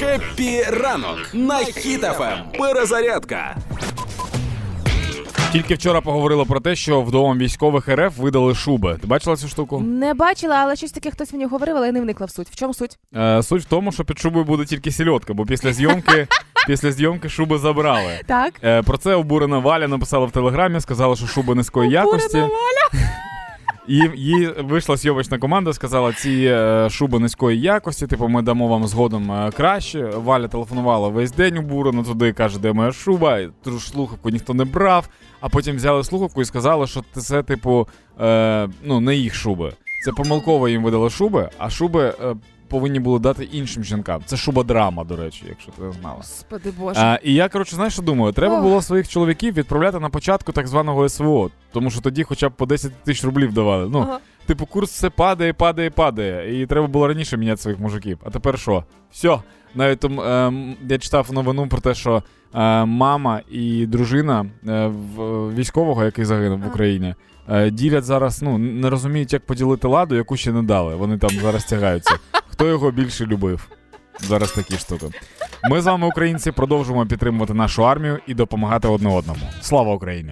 Happy ранок на Хіт FM. Перезарядка. Тільки вчора поговорили про те, що вдома військових РФ видали шуби. Ти бачила цю штуку? Не бачила, але щось таке хтось мені говорив, але я не вникла в суть. В чому суть? Е, суть в тому, що під шубою буде тільки сільотка, бо після зйомки, після зйомки шуби забрали. Так. Е, про це обурена Валя написала в телеграмі, сказала, що шуба низької якості. Обурена І їй вийшла зйомочна команда, сказала, ці е, шуби низької якості, типу, ми дамо вам згодом е, краще. Валя телефонувала весь день обурено туди, каже, де моя шуба, і ту слухавку ніхто не брав, а потім взяли слухавку і сказали, що це, типу, е, ну, не їх шуби. Це помилково їм видали шуби, а шуби е, повинні були дати іншим жінкам. Це шуба драма, до речі, якщо ти не знала. Господи Боже. А, і я, коротше, знаєш, що думаю? Треба Ох. було своїх чоловіків відправляти на початку так званого СВО, тому що тоді хоча б по 10 тисяч рублів давали. Ну, Ага. типу, курс все падає, падає, падає. І треба було раніше міняти своїх мужиків. А тепер що? Все. Навіть там, ем, я читав новину про те, що е, мама і дружина е, в, військового, який загинув в Україні, е, ділять зараз, ну, не розуміють, як поділити ладу, яку ще не дали. Вони там зараз тягаються. Хто його більше любив? Зараз такі штуки. Ми з вами, українці, продовжуємо підтримувати нашу армію і допомагати одне одному. Слава Україні!